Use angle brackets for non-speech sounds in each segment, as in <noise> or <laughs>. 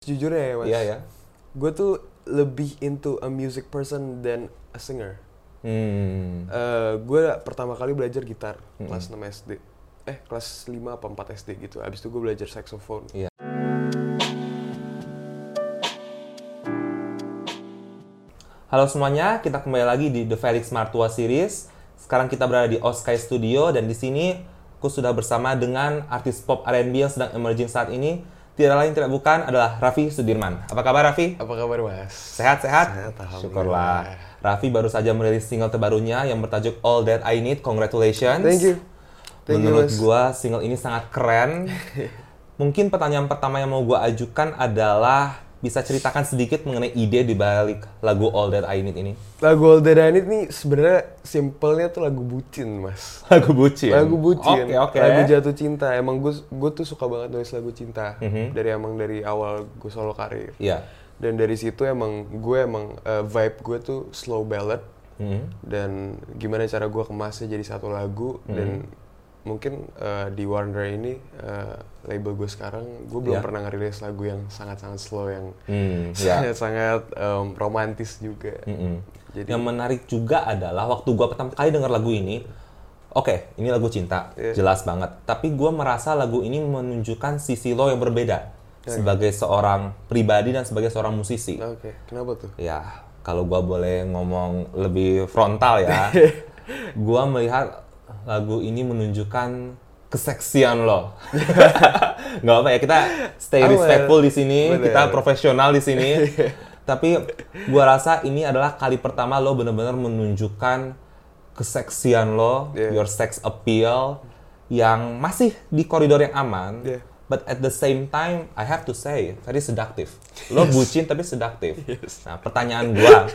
Jujurnya ya mas, Iya ya. gue tuh lebih into a music person than a singer. Hmm. gue pertama kali belajar gitar Mm-mm. kelas 6 SD. Eh kelas 5 apa 4 SD gitu. Abis itu gue belajar saxophone. Iya. Halo semuanya, kita kembali lagi di The Felix Martua Series. Sekarang kita berada di Oskai Studio dan di sini aku sudah bersama dengan artis pop R&B yang sedang emerging saat ini. Tidak lain tidak bukan adalah Raffi Sudirman. Apa kabar Raffi? Apa kabar mas? Sehat-sehat? Sehat. Syukurlah. Raffi baru saja merilis single terbarunya yang bertajuk All That I Need. Congratulations. Thank you. Thank you Menurut mas. gua single ini sangat keren. <laughs> Mungkin pertanyaan pertama yang mau gua ajukan adalah bisa ceritakan sedikit mengenai ide di balik lagu All That I Need ini. Lagu All That I Need nih sebenarnya simpelnya tuh lagu bucin mas. Lagu bucin. Lagu bucin. Oke oke. Lagu jatuh cinta. Emang gue gue tuh suka banget nulis lagu cinta. Mhm. Dari emang dari awal gue solo karir. Iya. Dan dari situ emang gue emang eh, vibe gue tuh slow ballad Mhm. dan gimana cara gue kemasnya jadi satu lagu Hmm. dan mungkin eh, di Warner ini eh, label gue sekarang gue belum Ya. pernah ngerilis lagu yang sangat-sangat slow yang Hmm, <laughs> ya. sangat-sangat em, romantis juga. Mm-mm. Jadi Yang menarik juga adalah waktu gua pertama kali denger lagu ini, oke, ini lagu cinta, Iya. jelas banget. Tapi gua merasa lagu ini menunjukkan sisi lo yang berbeda sebagai seorang pribadi dan sebagai seorang musisi. oke, kenapa tuh? Ya, kalau gua boleh ngomong lebih frontal ya, <laughs> gua melihat lagu ini menunjukkan keseksian lo. <laughs> Nggak apa ya, kita stay respectful di sini, Bener. kita profesional di sini. <laughs> Tapi gua rasa ini adalah kali pertama lo benar-benar menunjukkan keseksian lo, Yeah. your sex appeal yang masih di koridor yang aman. Yeah. But at the same time, I have to say, very seductive. Lo bucin tapi seductive. Nah, pertanyaan gua.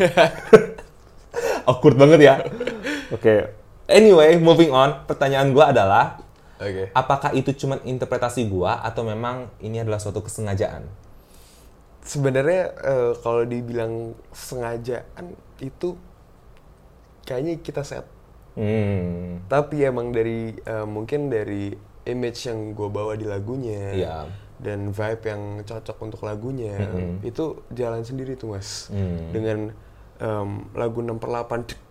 <laughs> Awkward banget ya. Oke. Anyway, moving on. Pertanyaan gua adalah, Oke. apakah itu cuma interpretasi gua atau memang ini adalah suatu kesengajaan? Sebenarnya eh, kalau dibilang sengajaan itu kayaknya kita set. Hmm. Tapi emang dari eh, mungkin dari image yang gue bawa di lagunya Iya. dan vibe yang cocok untuk lagunya Mm-mm. itu jalan sendiri tuh mas. Hmm. Dengan em, lagu 6 per 8 cek, cek,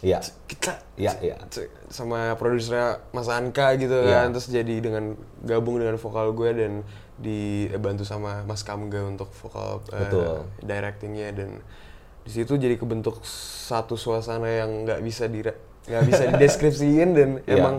Iya. kita Iya, iya. sama produsernya Mas Anka gitu kan terus jadi dengan gabung dengan vokal gue dan dibantu sama Mas Kamga untuk vokal eh, Betul. directingnya dan di situ jadi kebentuk satu suasana yang nggak bisa di nggak bisa dideskripsiin dan <laughs> Iya. emang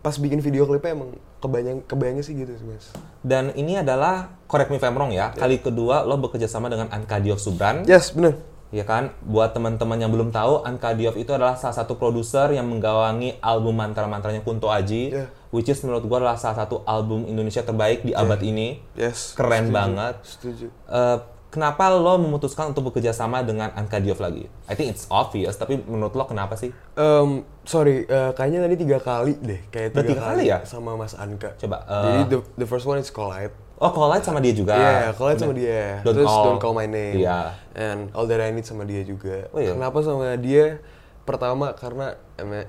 pas bikin video klipnya emang kebayang kebayangnya sih gitu sih mas Dan ini adalah, correct me if I'm wrong ya, kali kedua lo bekerja sama dengan Anka Diov Subran. yes bener Ya kan, buat teman-teman yang belum tahu, Anka Diov itu adalah salah satu produser yang menggawangi album mantra-mantranya Kunto Aji, Yeah. which is menurut gua adalah salah satu album Indonesia terbaik di abad ini. yes Keren setuju, banget. setuju Eh, kenapa lo memutuskan untuk bekerja sama dengan Anka Diov lagi? I think it's obvious, tapi menurut lo kenapa sih? Em, sorry, eh, kayaknya tadi tiga kali deh, kayak tiga, tiga kali ya? sama Mas Anka. Coba, eh, Jadi the, the first one is Collide. Oh, Collide sama dia juga? Iya, Collide sama dia. Don't Terus Call. Don't Call My Name. Iya. And All That I Need sama dia juga. Oh, iya? Kenapa sama dia? Pertama karena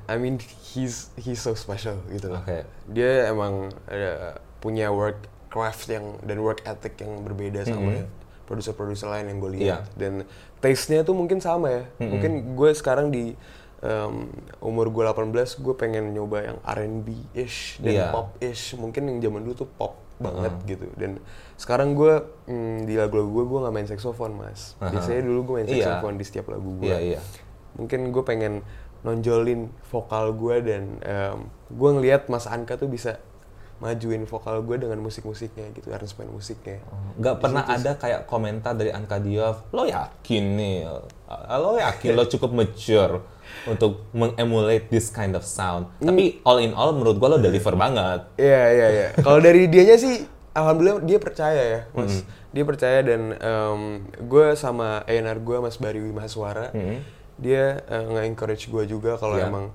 I mean- he's he's so special gitu loh. Oke. Dia emang ada punya work craft yang dan work ethic yang berbeda sama produser-produser lain yang gue lihat. Iya. Dan taste-nya tuh mungkin sama ya. Mungkin gue sekarang di em, umur gue 18 gue pengen nyoba yang R&B-ish dan Iya. pop-ish. Mungkin yang zaman dulu tuh pop banget gitu. Dan sekarang gue mm, di lagu-lagu gue gue nggak main saxophone mas. Aha. Biasanya dulu gue main Iya. saxophone di setiap lagu gue. Iya, iya. Mungkin gue pengen nonjolin vokal gue dan em, gue ngelihat Mas Anka tuh bisa majuin vokal gue dengan musik-musiknya gitu, aransemen musiknya. Nggak pernah ada kayak komentar dari Anka Diov, lo yakin nih, lo yakin lo cukup mature untuk mengemulate this kind of sound. Tapi all in all menurut gua lo deliver banget. Iya iya iya. <laughs> Kalau dari dianya sih, alhamdulillah dia percaya ya, mas. Dia percaya dan gue sama A&R gue Mas Bari Mahaswara, Mhm. dia eh, nge-encourage gue juga kalau Iya. emang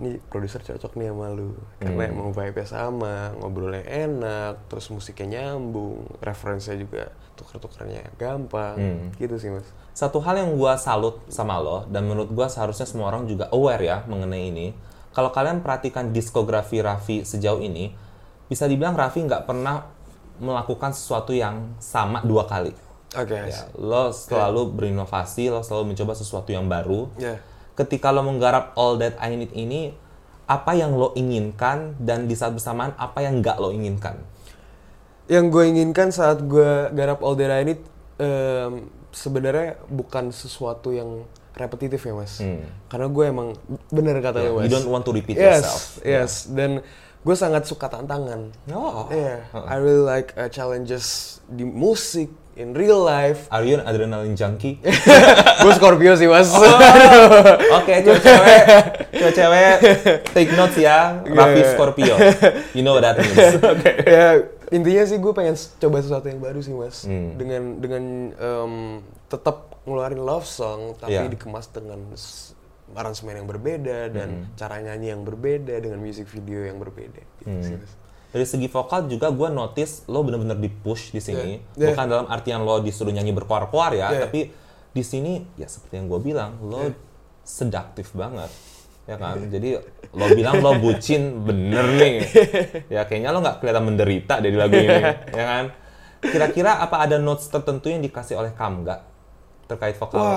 ini produser cocok nih sama lu, karena emang vibe-nya sama, ngobrolnya enak, terus musiknya nyambung, referensinya juga tuker-tukernya gampang, gitu sih mas. Satu hal yang gua salut sama lo dan menurut gua seharusnya semua orang juga aware ya mengenai ini. Kalau kalian perhatikan diskografi Raffi sejauh ini, bisa dibilang Raffi nggak pernah melakukan sesuatu yang sama dua kali. Oke. Ya, lo selalu berinovasi, lo selalu mencoba sesuatu yang baru. Ya. Ketika lo menggarap All That I Need ini, apa yang lo inginkan dan di saat bersamaan apa yang nggak lo inginkan? Yang gue inginkan saat gue garap All That I Need em, sebenarnya bukan sesuatu yang repetitif ya mas. Karena gue emang bener kata Yeah, lo Hmm. mas. You don't want to repeat yes, yourself. Yes, dan gue sangat suka tantangan. Oh. Iya, I really like uh, challenges di musik, in real life. Are you an adrenaline junkie? <laughs> gue Scorpio sih mas. Oh. Oke, <laughs> cewek-cewek, cewek-cewek, take notes ya, Raffi Yeah. Scorpio. <laughs> You know what that means. ya intinya sih gue pengen coba sesuatu yang baru sih mas. Hmm. Dengan dengan em, tetap ngeluarin love song tapi Iya. dikemas dengan aransemen yang berbeda dan Hmm. cara nyanyi yang berbeda dengan music video yang berbeda. Gitu Hmm. sih, Mas. Dari segi vokal juga gue notice lo bener-bener di push di sini. Yeah. Yeah. Bukan dalam artian lo disuruh nyanyi berkoar-koar ya, Yeah. tapi di sini ya seperti yang gue bilang, lo sedaktif banget. Ya kan? Jadi lo bilang lo bucin bener nih. <laughs> Ya kayaknya lo nggak kelihatan menderita dari lagu ini, <laughs> ya kan? Kira-kira apa ada notes tertentu yang dikasih oleh Kamga terkait vokal? lo?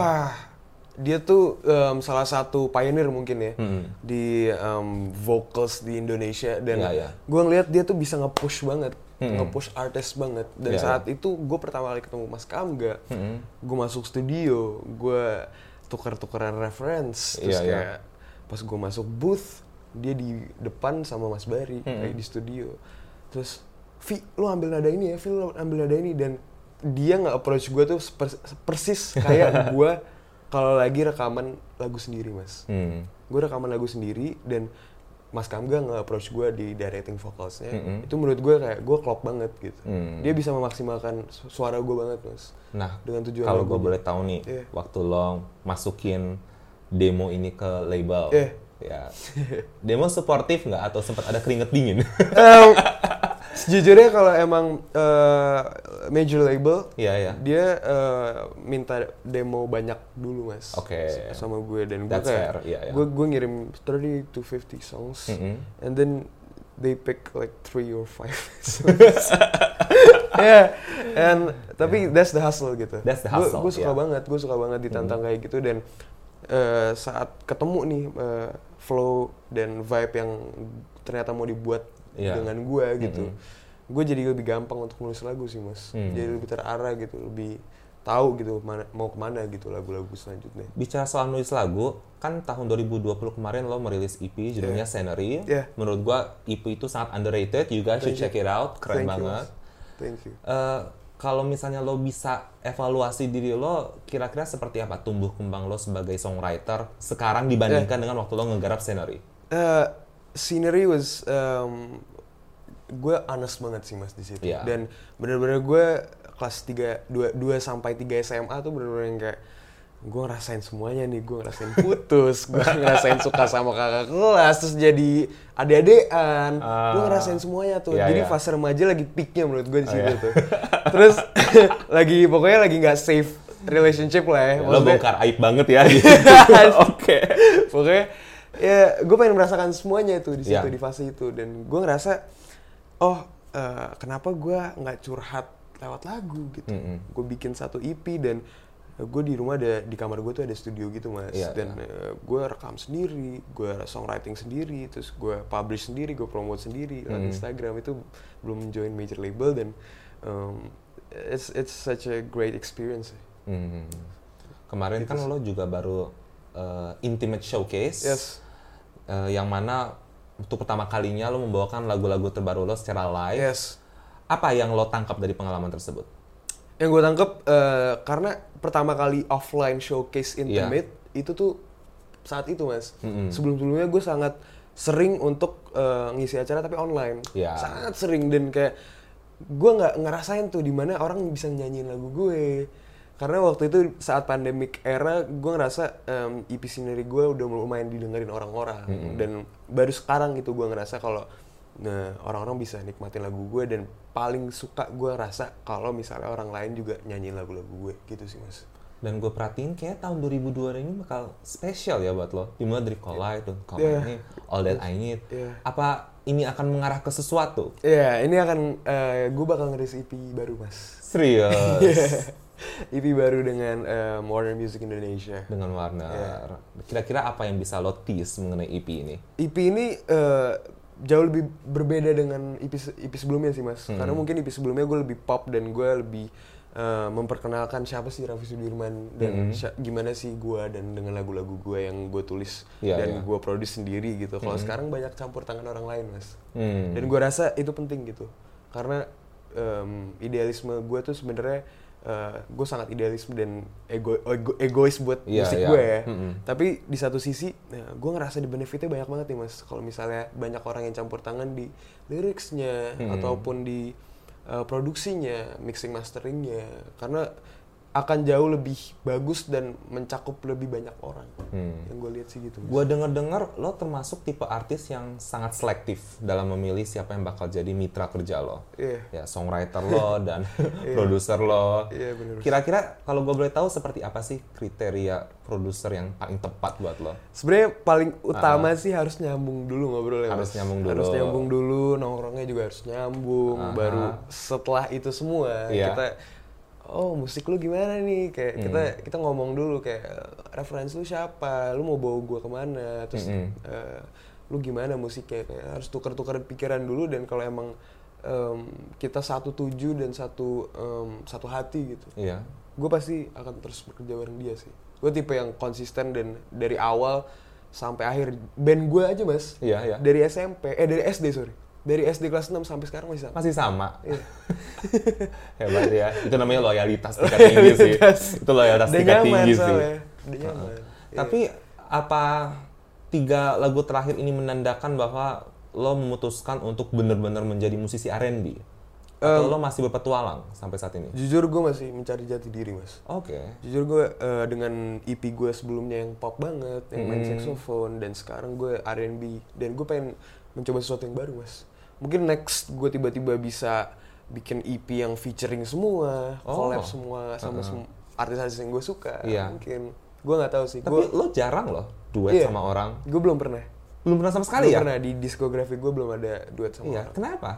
Dia tuh em, salah satu pioneer mungkin ya Hmm. di em, vocals di Indonesia dan Iya, iya. gue ngeliat dia tuh bisa nge-push banget, Hmm. nge-push artis banget. Dan Iya, saat itu gue pertama kali ketemu Mas Kamga, Hmm. gue masuk studio, gue tukar-tukaran reference, terus Iya, iya. kayak pas gue masuk booth dia di depan sama Mas Bari Hmm. kayak di studio, terus Vi, lu ambil nada ini ya, Vi, lu ambil nada ini dan dia nggak approach gue tuh per- persis kayak <laughs> gue kalau lagi rekaman lagu sendiri mas. Hmm. Gue rekaman lagu sendiri dan Mas Kamga nggak approach gue di directing vocalsnya. Mm-mm. Itu menurut gue kayak gue klop banget gitu. Hmm. Dia bisa memaksimalkan su- suara gue banget mas. Nah, Dengan tujuan kalau gue boleh tahu nih, Iya. waktu lo masukin demo ini ke label, Iya. ya, demo suportif nggak atau sempat ada keringet dingin? Em, <laughs> sejujurnya kalau emang eh, major label Iya ya. dia eh, minta demo banyak dulu mas Oke. s- sama gue dan gue That's kayak fair, iya, iya. gue gue ngirim 30 to 50 songs Mm-mm. and then they pick like three or five <laughs> songs <laughs> yeah and tapi that's the hustle gitu That's the hustle, gue suka yeah. banget gue suka banget ditantang kayak gitu dan eh, saat ketemu nih eh, flow dan vibe yang ternyata mau dibuat Iya. dengan gue gitu gue jadi lebih gampang untuk nulis lagu sih mas Hmm. jadi lebih terarah gitu lebih tahu gitu mana, mau ke mana gitu lagu-lagu selanjutnya Bicara soal nulis lagu, kan tahun 2020 kemarin lo merilis EP judulnya Scenery. Yeah. Menurut gua EP itu sangat underrated, you guys should you. check it out, keren Thank you, banget. Mas. thank you Eh, kalau misalnya lo bisa evaluasi diri lo, kira-kira seperti apa tumbuh kembang lo sebagai songwriter sekarang dibandingkan dengan waktu lo ngegarap scenery? Eh, scenery was um, gue honest banget sih mas di situ Iya. dan bener-bener gue kelas 3 2, 2 sampai 3 SMA tuh bener-bener yang kayak gue ngerasain semuanya nih gue ngerasain <laughs> putus gue ngerasain suka sama kakak kelas terus jadi ade-adean gue Ah. ngerasain semuanya tuh Iya, jadi iya. fase remaja lagi peaknya menurut gue di Oh, situ iya. tuh terus <laughs> lagi pokoknya lagi nggak safe relationship lah ya, lo bongkar aib banget ya. <laughs> Oke. pokoknya ya gue pengen merasakan semuanya tuh di situ Ya. di fase itu dan gue ngerasa oh eh, kenapa gue nggak curhat lewat lagu gitu Mm-mm. gue bikin satu EP dan gue di rumah ada di kamar gue tuh ada studio gitu mas Iya, dan gue rekam sendiri gue songwriting sendiri terus gue publish sendiri gue promote sendiri lewat Mm. Instagram itu belum join major label dan um, it's it's such a great experience Hmm. Kemarin kan lo juga baru eh, intimate showcase. yes eh, yang mana untuk pertama kalinya lo membawakan lagu-lagu terbaru lo secara live. yes Apa yang lo tangkap dari pengalaman tersebut? Yang gue tangkep eh, karena pertama kali offline showcase intimate itu tuh saat itu mas. Mm-mm. Sebelum-sebelumnya gue sangat sering untuk eh, ngisi acara tapi online. Ya. Sangat sering dan kayak gue nggak ngerasain tuh di mana orang bisa nyanyiin lagu gue. Karena waktu itu saat pandemic era gue ngerasa em, EP sendiri gue udah lumayan didengerin orang-orang dan baru sekarang itu gue ngerasa kalau nah, orang-orang bisa nikmatin lagu gue dan paling suka gue rasa kalau misalnya orang lain juga nyanyiin lagu-lagu gue gitu sih mas. Dan gue perhatiin kayak tahun 2002 ini bakal spesial ya buat lo. Dimulai dari Collide dan Collide Yeah. ini All That I Need. Yeah. Apa ini akan mengarah ke sesuatu? Iya, ini akan gue bakal ngeris EP baru mas. Serius? <laughs> <laughs> EP baru dengan um, Warner Music Indonesia. Dengan Warner. Kira-kira apa yang bisa lo tease mengenai EP ini? EP ini uh, jauh lebih berbeda dengan EP, EP sebelumnya sih mas. Hmm. Karena mungkin EP sebelumnya gue lebih pop dan gue lebih uh, memperkenalkan siapa sih Raffi Sudirman dan Hmm. sya- gimana sih gue dan dengan lagu-lagu gue yang gue tulis Iya, dan iya. gue produce sendiri gitu. Kalau sekarang banyak campur tangan orang lain mas. Hmm. Dan gue rasa itu penting gitu. Karena um, idealisme gue tuh sebenarnya uh, gue sangat idealisme dan ego, ego- egois buat Iya, musik iya. gue ya. Mm-mm. Tapi di satu sisi, nah, gue ngerasa di benefitnya banyak banget nih mas. Kalau misalnya banyak orang yang campur tangan di liriknya Hmm. ataupun di uh, produksinya, mixing masteringnya, karena akan jauh lebih bagus dan mencakup lebih banyak orang. Hmm. Yang gue lihat sih gitu. Gue denger-dengar lo termasuk tipe artis yang sangat selektif dalam memilih siapa yang bakal jadi mitra kerja lo. Iya. Ya, songwriter lo <laughs> dan produser lo. Iya benar. Kira-kira kalau gue boleh tahu seperti apa sih kriteria produser yang paling tepat buat lo? Sebenarnya paling utama sih harus nyambung dulu ngobrolnya. Harus Mas. nyambung dulu. Harus nyambung dulu, nongkrongnya juga harus nyambung. Aha. Baru setelah itu semua Iya. kita oh musik lu gimana nih? Kayak kita Hmm. kita ngomong dulu kayak referensi lu siapa? Lu mau bawa gua ke mana? Terus Mm-mm. eh, lu gimana musiknya? Kayak harus tukar-tukar pikiran dulu dan kalau emang em, kita satu tuju dan satu em, satu hati gitu Iya. gue pasti akan terus bekerja bareng dia sih gue tipe yang konsisten dan dari awal sampai akhir band gue aja mas Iya, iya. dari SMP eh dari SD sorry dari SD kelas 6 sampai sekarang masih sama Masih sama. Iya. <laughs> Hebat ya. Itu namanya loyalitas tingkat <laughs> tinggi sih. Itu loyalitas tingkat nyaman tinggi sih. soalnya udah nyaman Iya. Tapi apa tiga lagu terakhir ini menandakan bahwa lo memutuskan untuk benar-benar menjadi musisi R&B? Atau lo masih berpetualang sampai saat ini? jujur gue masih mencari jati diri mas Oke. jujur gue eh, dengan EP gue sebelumnya yang pop banget yang main Hmm. saxophone dan sekarang gue R&B dan gue pengen mencoba sesuatu yang baru mas mungkin next gue tiba-tiba bisa bikin EP yang featuring semua Oh. collab semua sama sem- artis-artis yang gue suka Iya. mungkin gue nggak tahu sih Tapi gue lo jarang loh duet Iya. sama orang. gue belum pernah Belum pernah sama sekali Belum ya? pernah di diskografi gue belum ada duet sama Iya. orang Kenapa?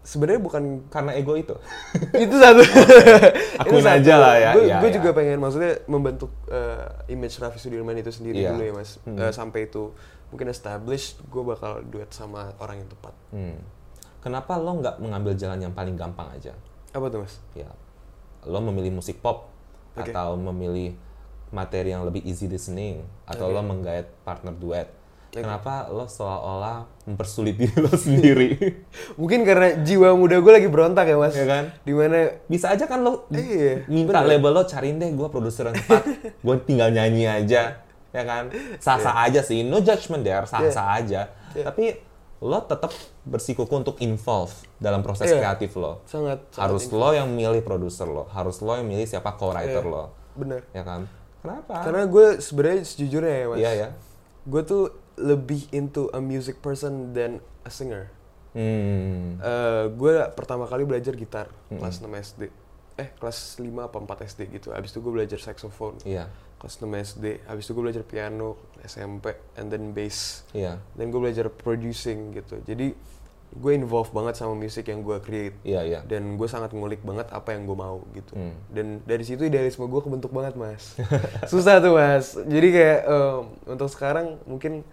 sebenarnya bukan Karena ego itu. <laughs> itu satu <laughs> Akuin aja lah ya, gue iya, iya. juga pengen maksudnya membentuk eh, image Raffi Sudirman itu sendiri Iya. dulu ya mas Hmm. Eh, sampai itu mungkin established gue bakal duet sama orang yang tepat Hmm. Kenapa lo nggak mengambil jalan yang paling gampang aja? apa tuh mas Ya, lo memilih musik pop Oke. atau memilih materi yang lebih easy listening atau Oke. lo menggait partner duet. Oke. Kenapa lo seolah-olah mempersulit diri lo <laughs> sendiri? mungkin karena jiwa muda gue lagi berontak ya mas Ya kan? di mana Bisa aja kan lo Iya, minta bener. label lo cariin deh gue produser yang tepat, <laughs> gue tinggal nyanyi aja, ya kan? <laughs> Sah-sah aja sih, no judgment there, sah-sah aja. Iya. Tapi lo tetap bersikuku untuk involve dalam proses Iya. kreatif lo. sangat, sangat harus ini. lo yang milih produser lo, harus lo yang milih siapa co-writer Iya. lo, bener ya kan? Kenapa? karena gue sebenarnya sejujurnya ya mas Iya ya. gue tuh lebih into a music person than a singer Hmm. gue pertama kali belajar gitar kelas 6 SD eh kelas 5 apa 4 SD gitu abis itu gue belajar saxophone Iya, kelas 6 SD habis itu gue belajar piano SMP and then bass. Iya, dan gue belajar producing gitu. Jadi gue involved banget sama musik yang gue create. Iya, iya. dan gue sangat ngulik banget apa yang gue mau gitu. Hmm. dan dari situ idealisme gue kebentuk banget mas. <laughs> Susah tuh mas. Jadi kayak em, untuk sekarang mungkin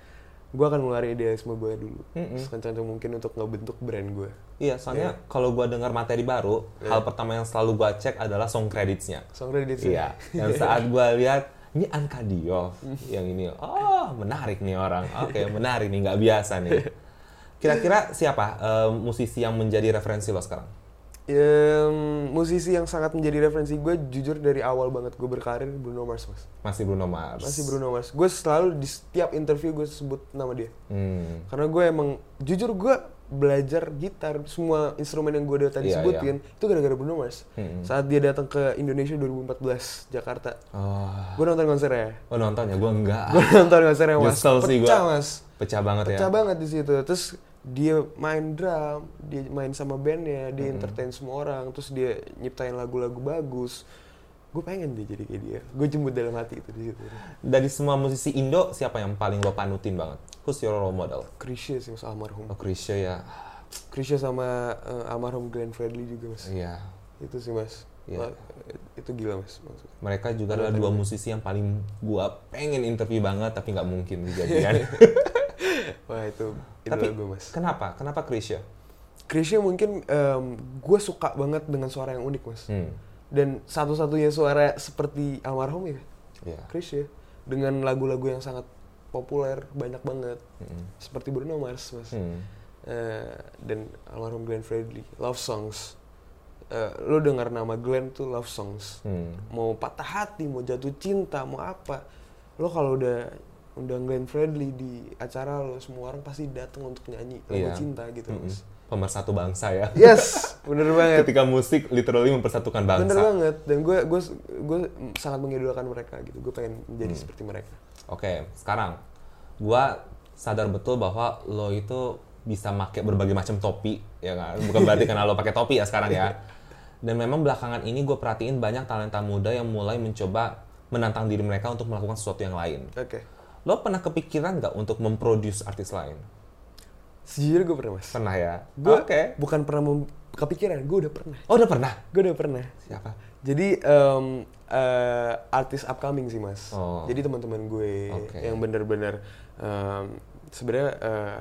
gue akan ngeluarin idealisme gue dulu. Mm-mm. sekencang mungkin untuk ngebentuk brand gue Iya, soalnya kalau gua dengar materi baru, hal pertama yang selalu gua cek adalah song creditsnya. song credits Iya, dan saat gua lihat ini Anka Diov yang ini, oh menarik nih orang, oke menarik nih nggak biasa nih. Kira-kira siapa eh, musisi yang menjadi referensi lo sekarang? Em, musisi yang sangat menjadi referensi gue jujur dari awal banget gue berkarir Bruno Mars mas Masih Bruno Mars. masih Bruno Mars gue selalu di setiap interview gue sebut nama dia Hmm. karena gue emang jujur gue belajar gitar semua instrumen yang gue udah tadi Iya, sebutin itu gara-gara Bruno Mars Hmm. saat dia datang ke Indonesia 2014 Jakarta Oh, gue nonton konsernya oh nonton ya? Gua enggak. <laughs> gue nonton konsernya mas Nyesel sih pecah gua. mas Pecah banget ya. pecah banget di situ terus dia main drum dia main sama bandnya dia Hmm. entertain semua orang terus dia nyiptain lagu-lagu bagus gue pengen deh jadi kayak dia gue jemput dalam hati itu di situ Dari semua musisi Indo, siapa yang paling lo panutin banget? Who's your role model? Krisya sih mas almarhum Oh, Krisya ya. Krisya sama eh, almarhum Glenn Fredly juga mas Iya. itu sih mas Iya. Wah, itu gila mas maksud Mereka juga adalah dua musisi yang paling gua pengen interview banget, tapi nggak mungkin kejadian. <laughs> wah itu Tapi- idola gue mas Kenapa? Kenapa Krisya? Krisya mungkin gue suka banget dengan suara yang unik mas Hmm. dan satu-satunya suara seperti almarhum ya Iya. Krisya dengan lagu-lagu yang sangat populer banyak banget Hmm. seperti Bruno Mars mas Hmm. Eh, dan almarhum Glenn Fredly love songs Eh, lo dengar nama Glenn tuh love songs Hmm. mau patah hati mau jatuh cinta mau apa lo kalau udah undang Glenn Fredly di acara lo semua orang pasti datang untuk nyanyi lagu Iya. cinta gitu Mm-mm. mas Pemersatu bangsa ya. yes <laughs> bener banget Ketika musik literally mempersatukan bangsa. bener banget dan gue gue gue sangat mengidolakan mereka gitu gue pengen menjadi Hmm. seperti mereka Oke, sekarang gua sadar betul bahwa lo itu bisa make berbagai macam topi, ya kan? Bukan berarti <laughs> karena lo pakai topi ya sekarang ya. Dan memang belakangan ini gue perhatiin banyak talenta muda yang mulai mencoba menantang diri mereka untuk melakukan sesuatu yang lain. oke Lo pernah kepikiran nggak untuk memproduce artis lain? sejujurnya gue pernah mas Pernah ya? gue Oke. bukan pernah mem- kepikiran gue udah pernah Oh udah pernah? gue udah pernah Siapa? Jadi em, eh, artis upcoming sih mas. Oh. Jadi teman-teman gue Oke. yang bener-bener em, sebenarnya eh,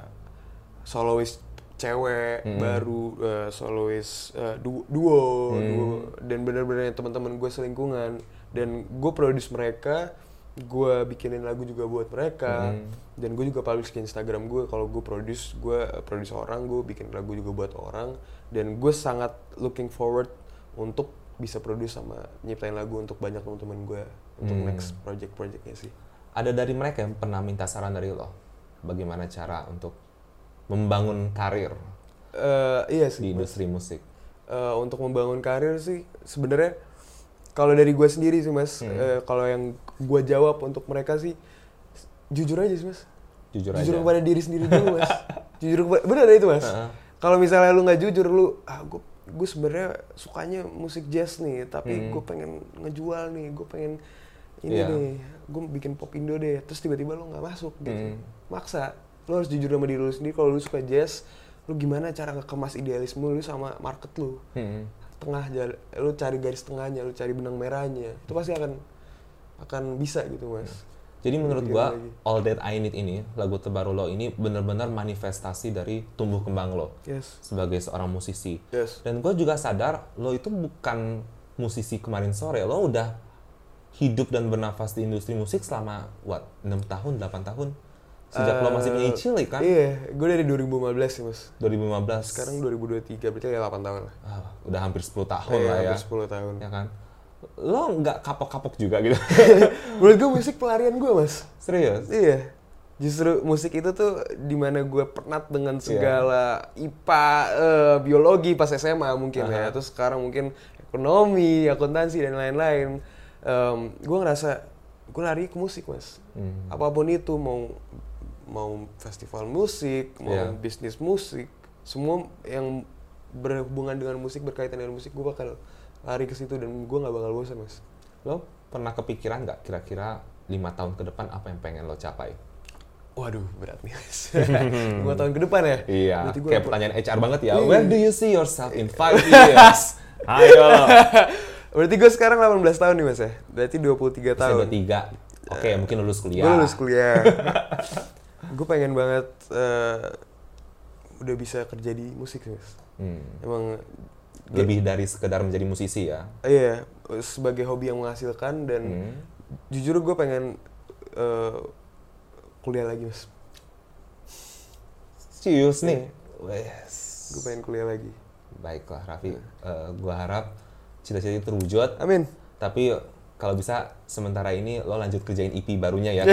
solois cewek Mm. baru eh, solois du- duo, Mm. duo dan bener-bener teman-teman gue selingkungan dan gue produce mereka gue bikinin lagu juga buat mereka Mm. dan gue juga publish ke Instagram gue kalau gue produce gue produce orang gue bikin lagu juga buat orang dan gue sangat looking forward untuk bisa produce sama nyiptain lagu untuk banyak teman-teman gue untuk Hmm. next project-projectnya sih Ada dari mereka yang pernah minta saran dari lo? Bagaimana cara untuk membangun karir Eh, iya sih di Mas. industri musik? Eh, untuk membangun karir sih sebenarnya kalau dari gue sendiri sih mas Hmm. eh, kalau yang gue jawab untuk mereka sih jujur aja sih mas Jujur, jujur aja. kepada diri sendiri dulu mas <laughs> jujur kepada bener itu mas Heeh. kalau misalnya lu nggak jujur lu ah gue gue sebenarnya sukanya musik jazz nih tapi Hmm. gue pengen ngejual nih gue pengen ini Iya. nih gue bikin pop indo deh terus tiba-tiba lu nggak masuk gitu Hmm. maksa lu harus jujur sama diri lu sendiri kalau lu suka jazz lu gimana cara ngekemas idealisme lu sama market lu Hmm. tengah jalan lu cari garis tengahnya lu cari benang merahnya itu pasti akan akan bisa gitu mas Jadi menurut Lebih gua. All That I Need ini lagu terbaru lo ini benar-benar manifestasi dari tumbuh kembang lo yes sebagai seorang musisi. yes Dan gue juga sadar lo itu bukan musisi kemarin sore, lo udah hidup dan bernafas di industri musik selama what 6 tahun, 8 tahun. Sejak lo masih Eh, menjadi cilik kan? iya gue dari 2015 sih mas 2015. sekarang 2023 berarti ya 8 tahun lah Ah, udah hampir 10 tahun Iya, lah ya. hampir 10 tahun Ya kan? Lo nggak kapok-kapok juga gitu. <laughs> menurut gue musik pelarian gue mas Serius? iya justru musik itu tuh di mana gue pernah dengan Iya. segala IPA eh, biologi pas SMA mungkin ya Aha. terus sekarang mungkin ekonomi akuntansi dan lain-lain Em, gue ngerasa gue lari ke musik mas Hmm. apa pun itu mau mau festival musik mau Iya. bisnis musik semua yang berhubungan dengan musik berkaitan dengan musik gue bakal lari ke situ dan gue nggak bakal bosan mas Lo pernah kepikiran nggak kira-kira lima tahun ke depan apa yang pengen lo capai? Waduh, berat nih mas. <laughs> Lima tahun ke depan ya? Iya, gua kayak pertanyaan HR banget ya. Iya. Where do you see yourself in five <laughs> years? Ayo. <laughs> Berarti gue sekarang 18 tahun nih mas ya? Berarti 23 tahun. Usia tiga. Oke, mungkin lulus kuliah. Gue lulus kuliah. gue pengen banget eh, udah bisa kerja di musik sih mas. Hmm. Emang Lebih dari sekedar menjadi musisi ya. iya sebagai hobi yang menghasilkan dan Hmm. jujur gue pengen eh, kuliah lagi mas. Serius nih. Wes. Gue pengen kuliah lagi. Baiklah Raffi, Eh, gua harap cita-cita itu terwujud. Amin. Tapi kalau bisa sementara ini lo lanjut kerjain EP barunya ya.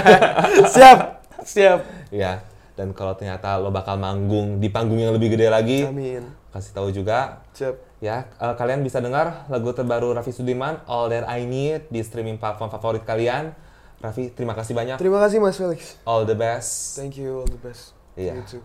<laughs> Siap, siap. ya. Dan kalau ternyata lo bakal manggung di panggung yang lebih gede lagi, Amin. kasih tahu juga Siap. Ya, eh, kalian bisa dengar lagu terbaru Raffi Sudirman, All That I Need, di streaming platform favorit kalian. Raffi, terima kasih banyak. Terima kasih mas Felix. All the best. Thank you, all the best. Iya. You too.